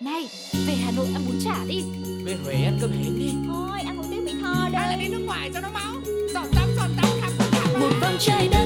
Này, về Hà Nội ăn bún chả đi. Về Huế ăn cơm hến đi. Thôi, ăn một tiếng Mỹ Tho đây Hay là đi nước ngoài cho nó máu. Giọt tắm, giọt tắm, khắp tất cả Một vòng trái đất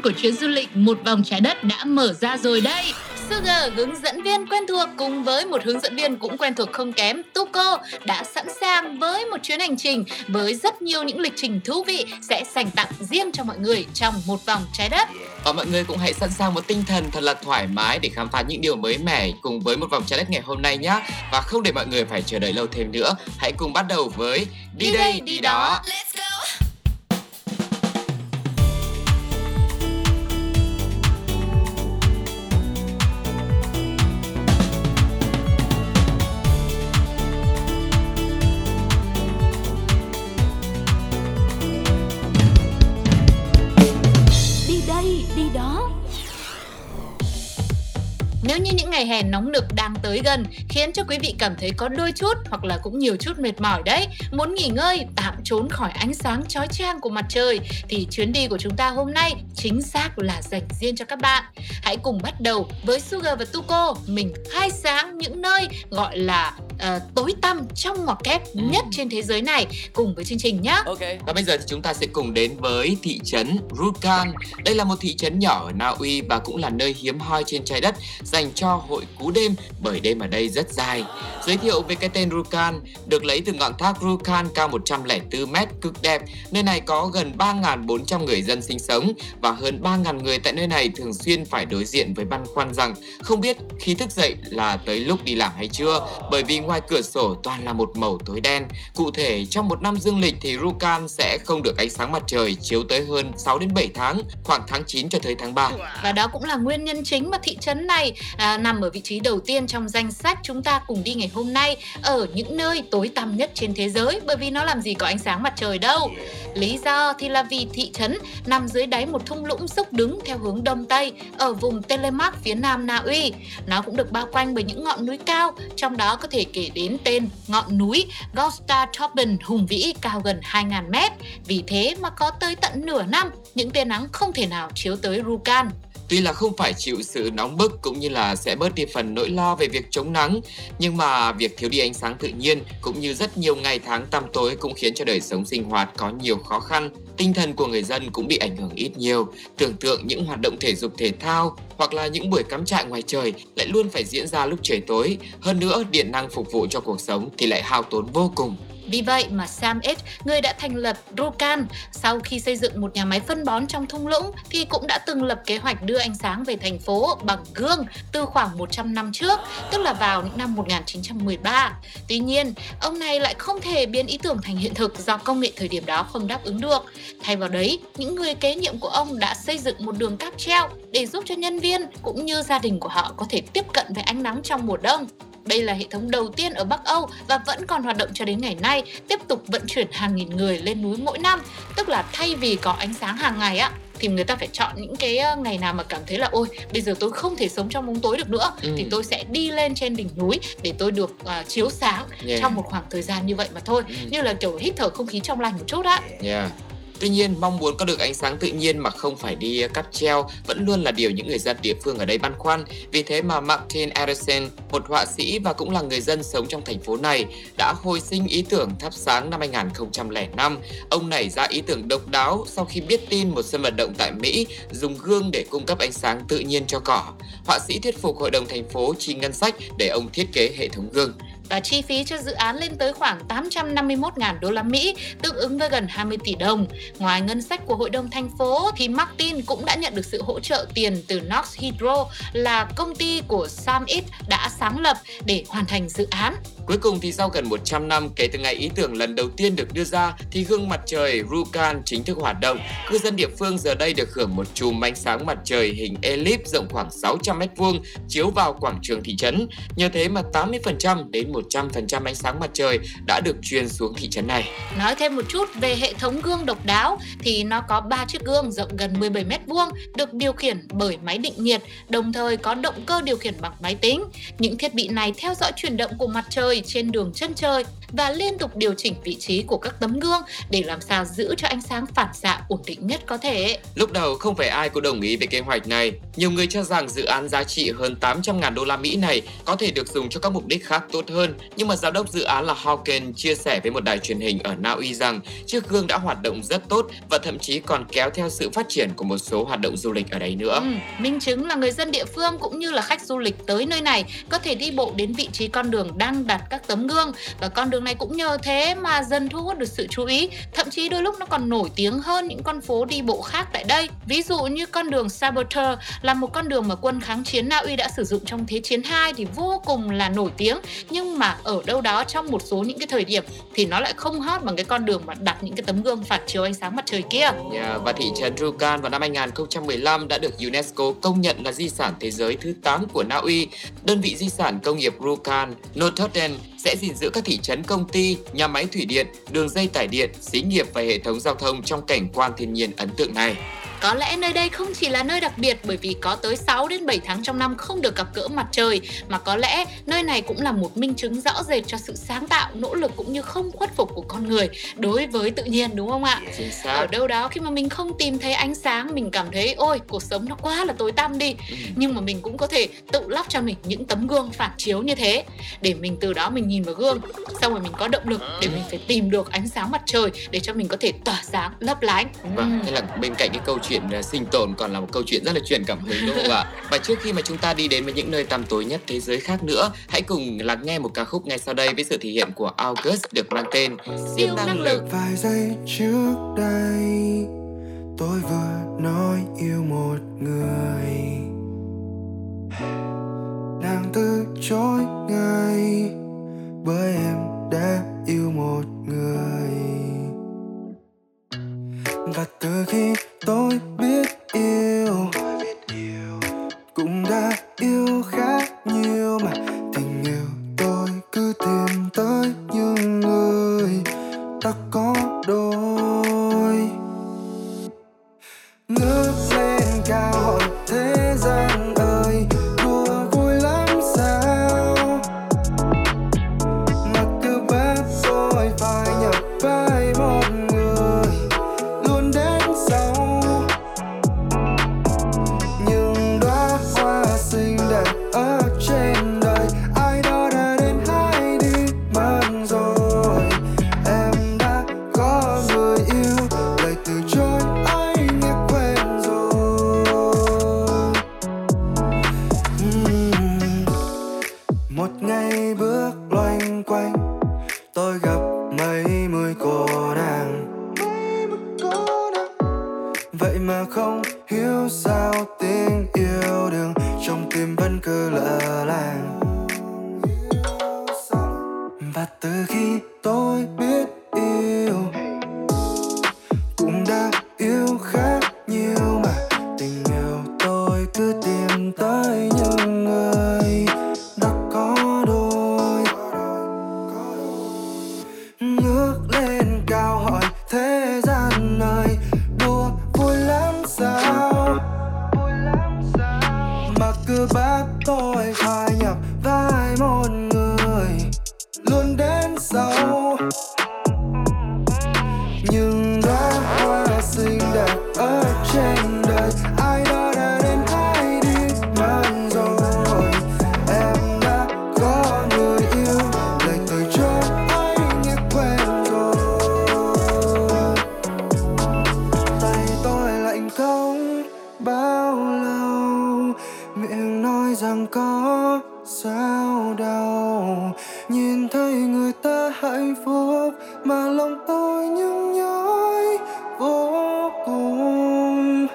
của chuyến du lịch một vòng trái đất đã mở ra rồi đây. Sugar hướng dẫn viên quen thuộc cùng với một hướng dẫn viên cũng quen thuộc không kém Tuko đã sẵn sàng với một chuyến hành trình với rất nhiều những lịch trình thú vị sẽ dành tặng riêng cho mọi người trong một vòng trái đất. Và mọi người cũng hãy sẵn sàng một tinh thần thật là thoải mái để khám phá những điều mới mẻ cùng với một vòng trái đất ngày hôm nay nhé. Và không để mọi người phải chờ đợi lâu thêm nữa, hãy cùng bắt đầu với Đi, đây, đi đó. Đi ngày hè nóng nực đang tới gần khiến cho quý vị cảm thấy có đôi chút hoặc là cũng nhiều chút mệt mỏi đấy, muốn nghỉ ngơi, tạm trốn khỏi ánh sáng chói chang của mặt trời thì chuyến đi của chúng ta hôm nay chính xác là dành riêng cho các bạn. Hãy cùng bắt đầu với Sugar và Tuko mình khai sáng những nơi gọi là ờ, tối tăm trong ngoặc kép nhất trên thế giới này cùng với chương trình nhé. Ok Và bây giờ thì chúng ta sẽ cùng đến với thị trấn Rukan. Đây là một thị trấn nhỏ ở Na Uy và cũng là nơi hiếm hoi trên trái đất dành cho hội cú đêm bởi đêm ở đây rất dài. Giới thiệu về cái tên Rukan được lấy từ ngọn thác Rukan cao 104 mét cực đẹp. Nơi này có gần 3.400 người dân sinh sống và hơn 3.000 người tại nơi này thường xuyên phải đối diện với băn khoăn rằng không biết khi thức dậy là tới lúc đi làm hay chưa bởi vì ngoài cửa sổ toàn là một màu tối đen. Cụ thể trong một năm dương lịch thì Rukan sẽ không được ánh sáng mặt trời chiếu tới hơn 6 đến 7 tháng, khoảng tháng 9 cho tới tháng 3. Và đó cũng là nguyên nhân chính mà thị trấn này à, nằm ở vị trí đầu tiên trong danh sách chúng ta cùng đi ngày hôm nay ở những nơi tối tăm nhất trên thế giới bởi vì nó làm gì có ánh sáng mặt trời đâu. Lý do thì là vì thị trấn nằm dưới đáy một thung lũng dốc đứng theo hướng đông tây ở vùng Telemark phía nam Na Uy. Nó cũng được bao quanh bởi những ngọn núi cao, trong đó có thể kể đến tên ngọn núi Gosta Toppen hùng vĩ cao gần 2.000 mét. Vì thế mà có tới tận nửa năm những tia nắng không thể nào chiếu tới Rukan. Tuy là không phải chịu sự nóng bức cũng như là sẽ bớt đi phần nỗi lo về việc chống nắng, nhưng mà việc thiếu đi ánh sáng tự nhiên cũng như rất nhiều ngày tháng tăm tối cũng khiến cho đời sống sinh hoạt có nhiều khó khăn. Tinh thần của người dân cũng bị ảnh hưởng ít nhiều. Tưởng tượng những hoạt động thể dục thể thao hoặc là những buổi cắm trại ngoài trời lại luôn phải diễn ra lúc trời tối. Hơn nữa, điện năng phục vụ cho cuộc sống thì lại hao tốn vô cùng. Vì vậy mà Sam Ed, người đã thành lập Rukan sau khi xây dựng một nhà máy phân bón trong thung lũng thì cũng đã từng lập kế hoạch đưa ánh sáng về thành phố bằng gương từ khoảng 100 năm trước, tức là vào những năm 1913. Tuy nhiên, ông này lại không thể biến ý tưởng thành hiện thực do công nghệ thời điểm đó không đáp ứng được. Thay vào đấy, những người kế nhiệm của ông đã xây dựng một đường cáp treo để giúp cho nhân viên cũng như gia đình của họ có thể tiếp cận với ánh nắng trong mùa đông. Đây là hệ thống đầu tiên ở Bắc Âu và vẫn còn hoạt động cho đến ngày nay, tiếp tục vận chuyển hàng nghìn người lên núi mỗi năm. Tức là thay vì có ánh sáng hàng ngày á, thì người ta phải chọn những cái ờ, ngày nào mà cảm thấy là ôi bây giờ tôi không thể sống trong bóng tối được nữa Ừ. thì tôi sẽ đi lên trên đỉnh núi để tôi được ờ, chiếu sáng Yeah. trong một khoảng thời gian như vậy mà thôi Ừ. như là kiểu hít thở không khí trong lành một chút á Yeah. Tuy nhiên, mong muốn có được ánh sáng tự nhiên mà không phải đi cắt treo vẫn luôn là điều những người dân địa phương ở đây băn khoăn. Vì thế mà Martin Ederson, một họa sĩ và cũng là người dân sống trong thành phố này, đã hồi sinh ý tưởng thắp sáng năm 2005. Ông nảy ra ý tưởng độc đáo sau khi biết tin một sân vận động tại Mỹ dùng gương để cung cấp ánh sáng tự nhiên cho cỏ. Họa sĩ thuyết phục hội đồng thành phố chi ngân sách để ông thiết kế hệ thống gương và chi phí cho dự án lên tới khoảng 851.000 đô la Mỹ, tương ứng với gần 20 tỷ đồng. Ngoài ngân sách của hội đồng thành phố thì Martin cũng đã nhận được sự hỗ trợ tiền từ Knox Hydro là công ty của Sam It đã sáng lập để hoàn thành dự án. Cuối cùng thì sau gần 100 năm kể từ ngày ý tưởng lần đầu tiên được đưa ra thì gương mặt trời Rukan chính thức hoạt động. Cư dân địa phương giờ đây được hưởng một chùm ánh sáng mặt trời hình elip rộng khoảng 600 m2 chiếu vào quảng trường thị trấn. Nhờ thế mà 80% đến 100% ánh sáng mặt trời đã được truyền xuống thị trấn này. Nói thêm một chút về hệ thống gương độc đáo thì nó có 3 chiếc gương rộng gần 17 mét vuông được điều khiển bởi máy định nhiệt, đồng thời có động cơ điều khiển bằng máy tính. Những thiết bị này theo dõi chuyển động của mặt trời trên đường chân trời và liên tục điều chỉnh vị trí của các tấm gương để làm sao giữ cho ánh sáng phản xạ ổn định nhất có thể. Lúc đầu không phải ai cũng đồng ý về kế hoạch này. Nhiều người cho rằng dự án giá trị hơn 800 ngàn đô la Mỹ này có thể được dùng cho các mục đích khác tốt hơn. Nhưng mà giám đốc dự án là Hawken chia sẻ với một đài truyền hình ở Na Uy rằng chiếc gương đã hoạt động rất tốt và thậm chí còn kéo theo sự phát triển của một số hoạt động du lịch ở đây nữa. Ừ, minh chứng là người dân địa phương cũng như là khách du lịch tới nơi này có thể đi bộ đến vị trí con đường đang đặt các tấm gương và con đường này cũng nhờ thế mà dần thu hút được sự chú ý, thậm chí đôi lúc nó còn nổi tiếng hơn những con phố đi bộ khác tại đây. Ví dụ như con đường Saboteur là một con đường mà quân kháng chiến Na Uy đã sử dụng trong Thế chiến 2 thì vô cùng là nổi tiếng, nhưng mà ở đâu đó trong một số những cái thời điểm thì nó lại không hot bằng cái con đường mà đặt những cái tấm gương phản chiếu ánh sáng mặt trời kia. Yeah, và thị trấn Rukan vào năm 2015 đã được UNESCO công nhận là di sản thế giới thứ 8 của Na Uy. Đơn vị di sản công nghiệp Rukan, Notodden sẽ gìn giữ các thị trấn công ty, nhà máy thủy điện, đường dây tải điện, xí nghiệp và hệ thống giao thông trong cảnh quan thiên nhiên ấn tượng này. Có lẽ nơi đây không chỉ là nơi đặc biệt bởi vì có tới 6 đến 7 tháng trong năm không được gặp gỡ mặt trời mà có lẽ nơi này cũng là một minh chứng rõ rệt cho sự sáng tạo, nỗ lực cũng như không khuất phục của con người đối với tự nhiên đúng không ạ? Ở đâu đó khi mà mình không tìm thấy ánh sáng mình cảm thấy ôi cuộc sống nó quá là tối tăm đi Ừ. nhưng mà mình cũng có thể tự lắp cho mình những tấm gương phản chiếu như thế để mình từ đó mình nhìn vào gương xong rồi mình có động lực để mình phải tìm được ánh sáng mặt trời để cho mình có thể tỏa sáng lấp lánh. Vâng, Ừ. thế là bên cạnh cái câu chuyện à, sinh tồn còn là một câu chuyện rất là truyền cảm hứng đúng không ạ? Và trước khi mà chúng ta đi đến với những nơi tăm tối nhất thế giới khác nữa, hãy cùng lắng nghe một ca khúc ngay sau đây với sự thể hiện của August được mang tên Siêu năng lực. vài giây trước đây tôi vừa nói yêu một người nàng từ chối ngay bởi em đã yêu một người và từ khi tôi biết yêu bao lâu? Miệng nói rằng có sao đâu. Nhìn thấy người ta hạnh phúc mà lòng tôi nhung nhói vô cùng.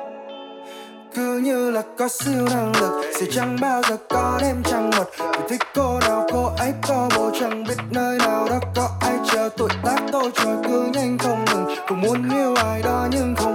Cứ như là có siêu năng lực, sẽ chẳng bao giờ có đêm trăng mật. Vì thích cô nào, cô ấy có bộ chẳng biết nơi nào đó. Có ai chờ tuổi tác tôi trôi cứ nhanh không ngừng. Cũng muốn yêu ai đó nhưng không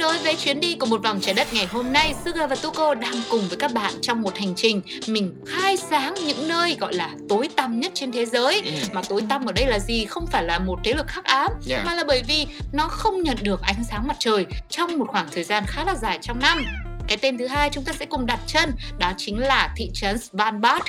đối với chuyến đi của một vòng trái đất ngày hôm nay, Sugar và Tuko đang cùng với các bạn trong một hành trình mình khai sáng những nơi gọi là tối tăm nhất trên thế giới. Ừ. Mà tối tăm ở đây là gì? Không phải là một thế lực hắc ám, Yeah. mà là bởi vì nó không nhận được ánh sáng mặt trời trong một khoảng thời gian khá là dài trong năm. Cái tên thứ hai chúng ta sẽ cùng đặt chân đó chính là thị trấn Svalbard.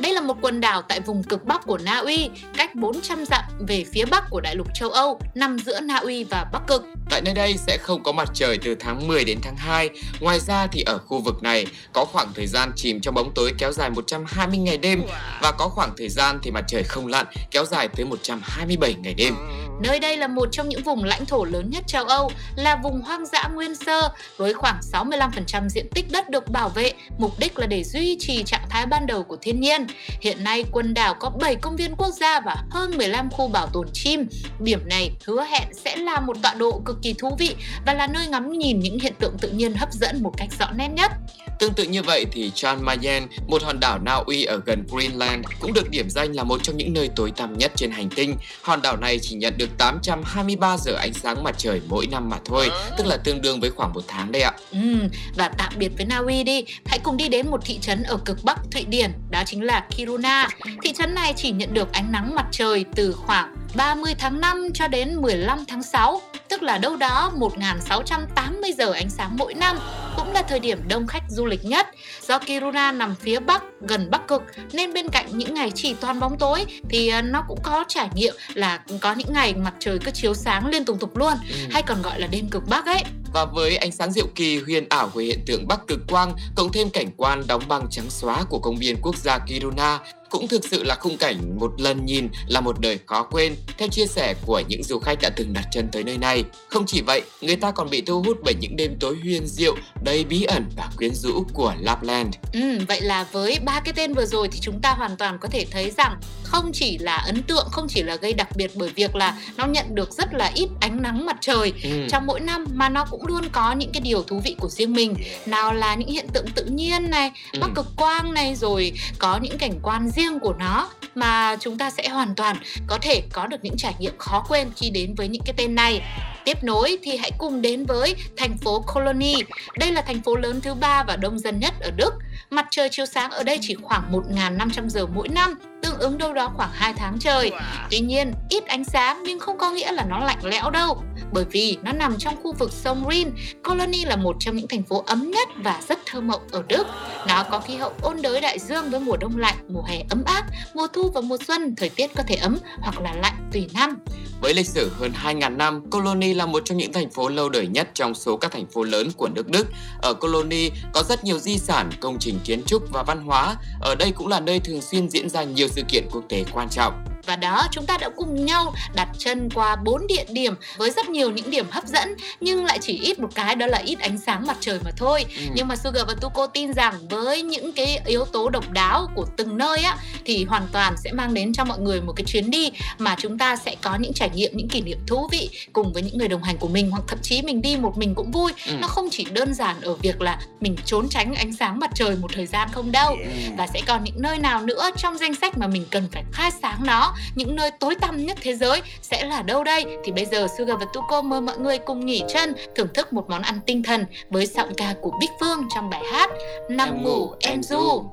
Đây là một quần đảo tại vùng cực bắc của Na Uy, cách 400 dặm về phía bắc của đại lục châu Âu, nằm giữa Na Uy và Bắc Cực. Tại nơi đây sẽ không có mặt trời từ tháng 10 đến tháng 2. Ngoài ra thì ở khu vực này có khoảng thời gian chìm trong bóng tối kéo dài 120 ngày đêm và có khoảng thời gian thì mặt trời không lặn kéo dài tới 127 ngày đêm. Nơi đây là một trong những vùng lãnh thổ lớn nhất châu Âu, là vùng hoang dã nguyên sơ với khoảng 65% diện tích đất được bảo vệ, mục đích là để duy trì trạng thái ban đầu của thiên nhiên. Hiện nay, quần đảo có 7 công viên quốc gia và hơn 15 khu bảo tồn chim. Điểm này hứa hẹn sẽ là một tọa độ cực kỳ thú vị và là nơi ngắm nhìn những hiện tượng tự nhiên hấp dẫn một cách rõ nét nhất. Tương tự như vậy thì Chan Mayen, một hòn đảo Na Uy ở gần Greenland, cũng được điểm danh là một trong những nơi tối tăm nhất trên hành tinh. Hòn đảo này chỉ nhận được 823 giờ ánh sáng mặt trời mỗi năm mà thôi, tức là tương đương với khoảng một tháng đây ạ. Ừm, và tạm biệt với Na Uy đi, hãy cùng đi đến một thị trấn ở cực bắc Thụy Điển, đó chính là Kiruna. Thị trấn này chỉ nhận được ánh nắng mặt trời từ khoảng 30 tháng 5 cho đến 15 tháng 6, tức là đâu đó 1.680 giờ ánh sáng mỗi năm, cũng là thời điểm đông khách du lịch nhất. Do Kiruna nằm phía bắc, gần bắc cực, nên bên cạnh những ngày chỉ toàn bóng tối thì à, nó cũng có trải nghiệm là có những ngày mặt trời cứ chiếu sáng liên tục tục luôn, hay còn gọi là đêm cực bắc ấy. Và với ánh sáng diệu kỳ huyền ảo của hiện tượng Bắc Cực Quang, cộng thêm cảnh quan đóng băng trắng xóa của công viên quốc gia Kiruna, cũng thực sự là khung cảnh một lần nhìn là một đời khó quên, theo chia sẻ của những du khách đã từng đặt chân tới nơi này. Không chỉ vậy, người ta còn bị thu hút bởi những đêm tối huyền diệu, đầy bí ẩn và quyến rũ của Lapland. Ừ, vậy là với ba cái tên vừa rồi thì chúng ta hoàn toàn có thể thấy rằng không chỉ là ấn tượng, không chỉ là gây đặc biệt bởi việc là nó nhận được rất là ít ánh nắng mặt trời Ừ. trong mỗi năm mà nó cũng luôn có những cái điều thú vị của riêng mình. Nào là những hiện tượng tự nhiên này, Ừ. bắc cực quang này rồi có những cảnh quan riêng của nó mà chúng ta sẽ hoàn toàn có thể có được những trải nghiệm khó quên khi đến với những cái tên này. Tiếp nối thì hãy cùng đến với thành phố Cologne. Đây là thành phố lớn thứ ba và đông dân nhất ở Đức. Mặt trời chiếu sáng ở đây chỉ khoảng 1.500 giờ mỗi năm, tương ứng đâu đó khoảng 2 tháng trời. Tuy nhiên, ít ánh sáng nhưng không có nghĩa là nó lạnh lẽo đâu. Bởi vì nó nằm trong khu vực sông Rin, Cologne là một trong những thành phố ấm nhất và rất thơ mộng ở Đức. Nó có khí hậu ôn đới đại dương với mùa đông lạnh, mùa hè ấm áp, mùa thu và mùa xuân thời tiết có thể ấm hoặc là lạnh tùy năm. Với lịch sử hơn 2.000 năm, Cologne là một trong những thành phố lâu đời nhất trong số các thành phố lớn của nước Đức. Ở Cologne có rất nhiều di sản, công trình kiến trúc và văn hóa. Ở đây cũng là nơi thường xuyên diễn ra nhiều sự kiện quốc tế quan trọng. Và đó chúng ta đã cùng nhau đặt chân qua bốn địa điểm với rất nhiều những điểm hấp dẫn nhưng lại chỉ ít một cái đó là ít ánh sáng mặt trời mà thôi. Ừ. Nhưng mà Sugar và Tuko tin rằng với những cái yếu tố độc đáo của từng nơi á thì hoàn toàn sẽ mang đến cho mọi người một cái chuyến đi mà chúng ta sẽ có những trải nghiệm những kỷ niệm thú vị cùng với những người đồng hành của mình hoặc thậm chí mình đi một mình cũng vui. Ừ. Nó không chỉ đơn giản ở việc là mình trốn tránh ánh sáng mặt trời một thời gian không đâu và sẽ còn những nơi nào nữa trong danh sách mà mình cần phải khai sáng nó những nơi tối tăm nhất thế giới sẽ là đâu đây? Thì bây giờ Sugar và Tuko mời mọi người cùng nghỉ chân thưởng thức một món ăn tinh thần với giọng ca của Bích Phương trong bài hát Nằm ngủ em du.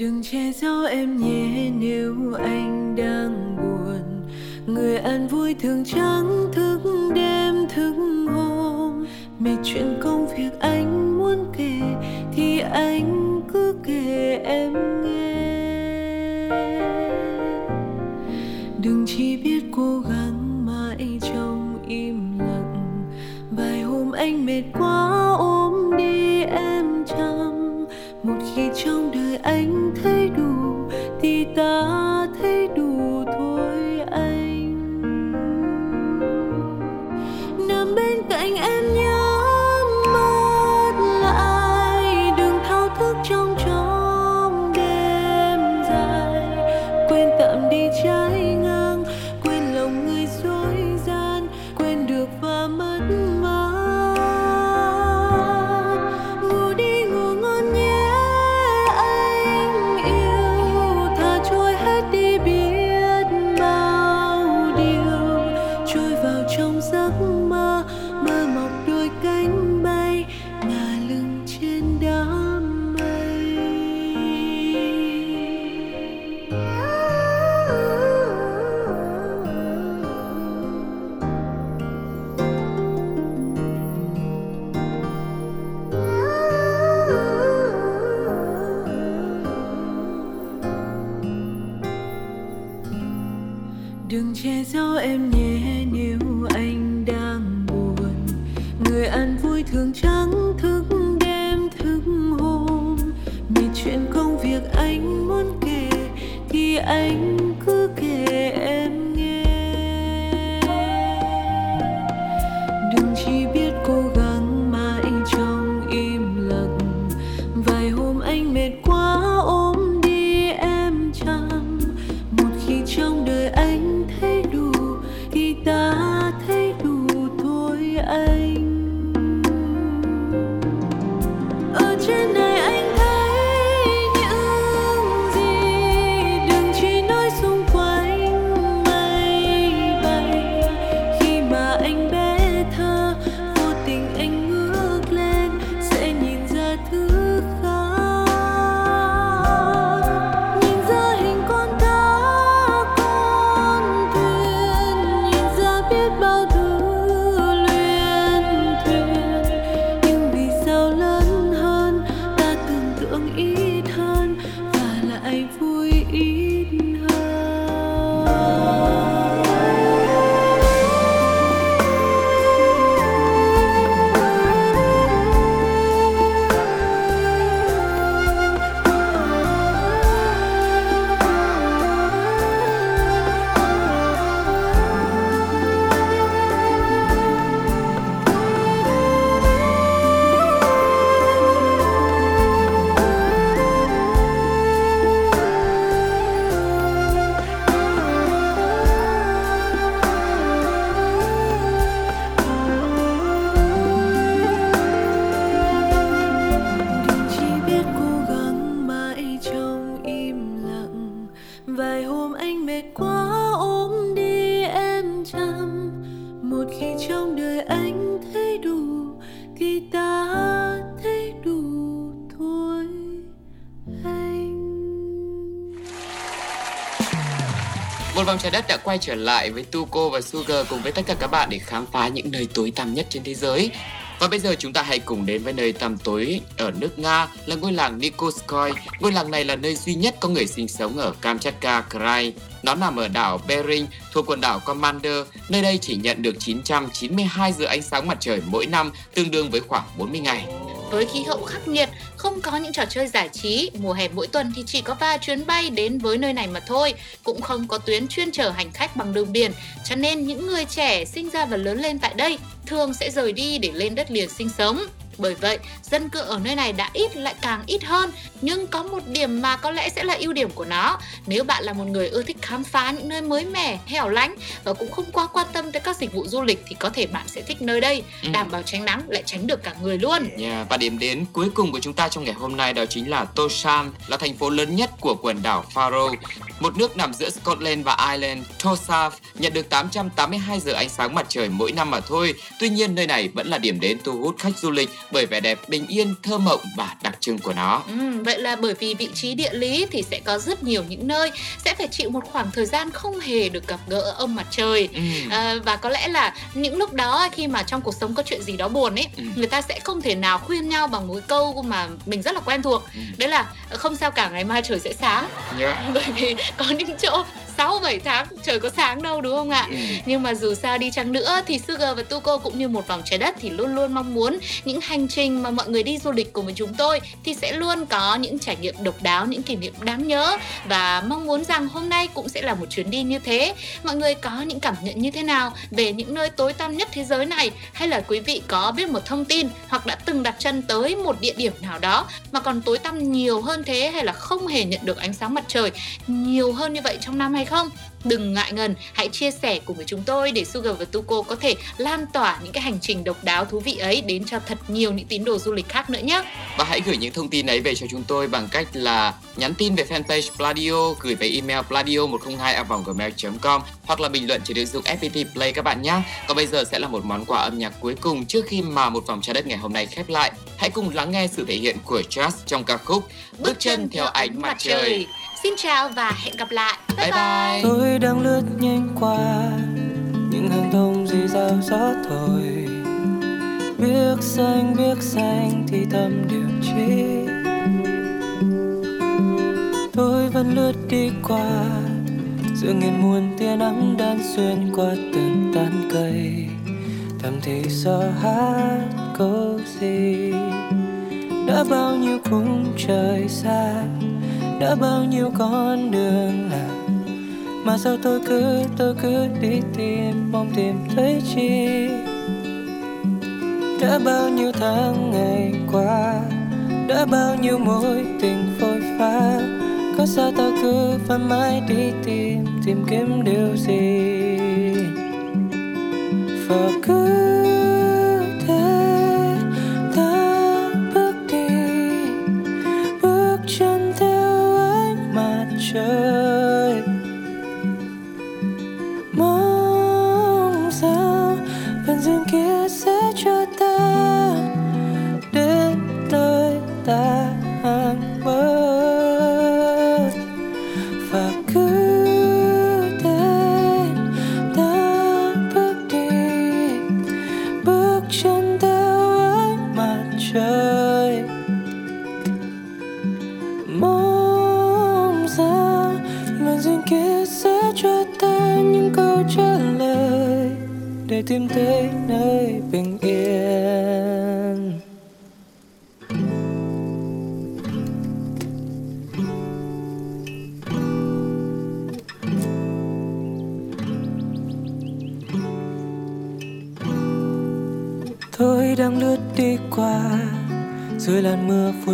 đừng che gió em nhé nếu anh đang buồn. Người ăn vui thường trắng thức chuyện công việc anh muốn kể thì anh cứ kể em nghe. Đừng chỉ biết cố gắng mãi trong im lặng. Vài hôm anh mệt quá, ôm đi em chăm. Một khi trong đời anh thấy đủ, thì ta thấy đủ thôi anh. Nằm bên cạnh em nhé che Một vòng trái đất đã quay trở lại với Tuko và Sugar cùng với tất cả các bạn để khám phá những nơi tối tăm nhất trên thế giới. Và bây giờ chúng ta hãy cùng đến với nơi tăm tối ở nước Nga là ngôi làng Nikolskoy. Ngôi làng này là nơi duy nhất có người sinh sống ở Kamchatka Krai. Nó nằm ở đảo Bering thuộc quần đảo Commander. Nơi đây chỉ nhận được 992 giờ ánh sáng mặt trời mỗi năm, tương đương với khoảng 40 ngày. Với khí hậu khắc nghiệt, không có những trò chơi giải trí, mùa hè mỗi tuần thì chỉ có vài chuyến bay đến với nơi này mà thôi, cũng không có tuyến chuyên chở hành khách bằng đường biển, cho nên những người trẻ sinh ra và lớn lên tại đây thường sẽ rời đi để lên đất liền sinh sống. Bởi vậy, dân cư ở nơi này đã ít lại càng ít hơn, nhưng có một điểm mà có lẽ sẽ là ưu điểm của nó. Nếu bạn là một người ưa thích khám phá những nơi mới mẻ, hẻo lánh và cũng không quá quan tâm tới các dịch vụ du lịch thì có thể bạn sẽ thích nơi đây, Ừ. đảm bảo tránh nắng lại tránh được cả người luôn. Yeah, và điểm đến cuối cùng của chúng ta trong ngày hôm nay đó chính là Tosham, là thành phố lớn nhất của quần đảo Faroe. Một nước nằm giữa Scotland và Ireland, Tosav nhận được 882 giờ ánh sáng mặt trời mỗi năm mà thôi. Tuy nhiên nơi này vẫn là điểm đến thu hút khách du lịch bởi vẻ đẹp bình yên, thơ mộng và đặc trưng của nó. Ừ, vậy là bởi vì vị trí địa lý thì sẽ có rất nhiều những nơi sẽ phải chịu một khoảng thời gian không hề được gặp gỡ ông mặt trời Ừ. à, và có lẽ là những lúc đó khi mà trong cuộc sống có chuyện gì đó buồn ấy Ừ. người ta sẽ không thể nào khuyên nhau bằng một câu mà mình rất là quen thuộc Ừ. đấy là không sao cả ngày mai trời sẽ sáng Yeah. bởi vì có những chỗ 6 7 tháng trời có sáng đâu đúng không ạ? Ừ. Nhưng mà dù sao đi chăng nữa thì Sugar và Tuko cũng như một vòng trái đất thì luôn luôn mong muốn những hành trình mà mọi người đi du lịch cùng với chúng tôi thì sẽ luôn có những trải nghiệm độc đáo, những kỷ niệm đáng nhớ và mong muốn rằng hôm nay cũng sẽ là một chuyến đi như thế. Mọi người có những cảm nhận như thế nào về những nơi tối tăm nhất thế giới này hay là quý vị có biết một thông tin hoặc đã từng đặt chân tới một địa điểm nào đó mà còn tối tăm nhiều hơn thế hay là không hề nhận được ánh sáng mặt trời nhiều hơn như vậy trong năm hay không? Đừng ngại ngần, hãy chia sẻ cùng với chúng tôi để Sugar và Tuko có thể lan tỏa những cái hành trình độc đáo thú vị ấy đến cho thật nhiều những tín đồ du lịch khác nữa nhé. Và hãy gửi những thông tin ấy về cho chúng tôi bằng cách là nhắn tin về fanpage Pladio, gửi về email pladio102a.gmail.com hoặc là bình luận trên ứng dụng FPT Play các bạn nhé. Còn bây giờ sẽ là một món quà âm nhạc cuối cùng trước khi mà một vòng trái đất ngày hôm nay khép lại. Hãy cùng lắng nghe sự thể hiện của Just trong ca khúc Bước chân theo ánh mặt trời. Xin chào và hẹn gặp lại. Bye bye. tôi đang lướt nhanh qua những hàng thông rì rào gió thổi. Biết xanh biết xanh thì thầm điều chi tôi vẫn lướt đi qua giữa nghìn muôn tia nắng đan xuyên qua từng tán cây. Thầm thì sợ hát câu gì? Đã bao nhiêu khung trời xa đã bao nhiêu con đường là mà sao tôi cứ tôi cứ đi tìm mong tìm thấy chi? Đã bao nhiêu tháng ngày qua, đã bao nhiêu mối tình phôi pha có sao ta cứ phải mãi đi tìm tìm kiếm điều gì? Và cứ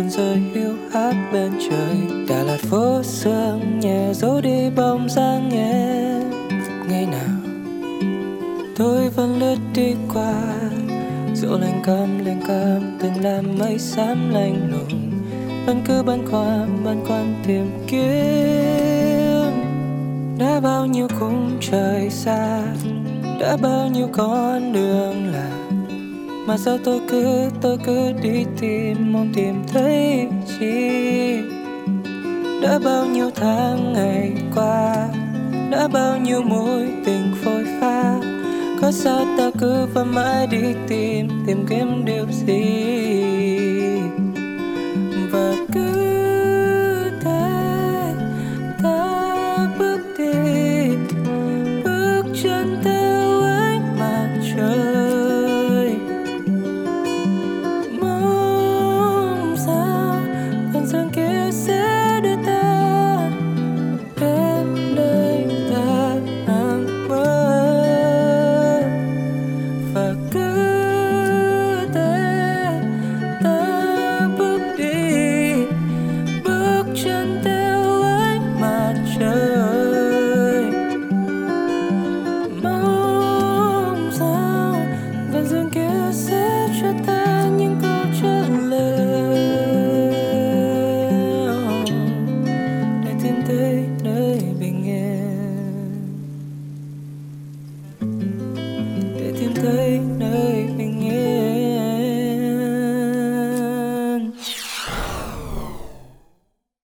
mưa phun rơi hiu hắt bên trời. Đà Lạt phố sương nhẹ dấu đi bóng dáng em ngày nào tôi vẫn lướt đi qua. Dẫu lạnh cam lạnh cam, từng làm mây xám lạnh lùng. Vẫn cứ băn khoăn băn khoăn tìm kiếm. Đã bao nhiêu khung trời xa, đã bao nhiêu con đường là mà sao tôi cứ tôi cứ đi tìm mong tìm thấy chi? Đã bao nhiêu tháng ngày qua, đã bao nhiêu mối tình phôi pha? Có sao ta cứ vẫn mãi đi tìm tìm kiếm điều gì?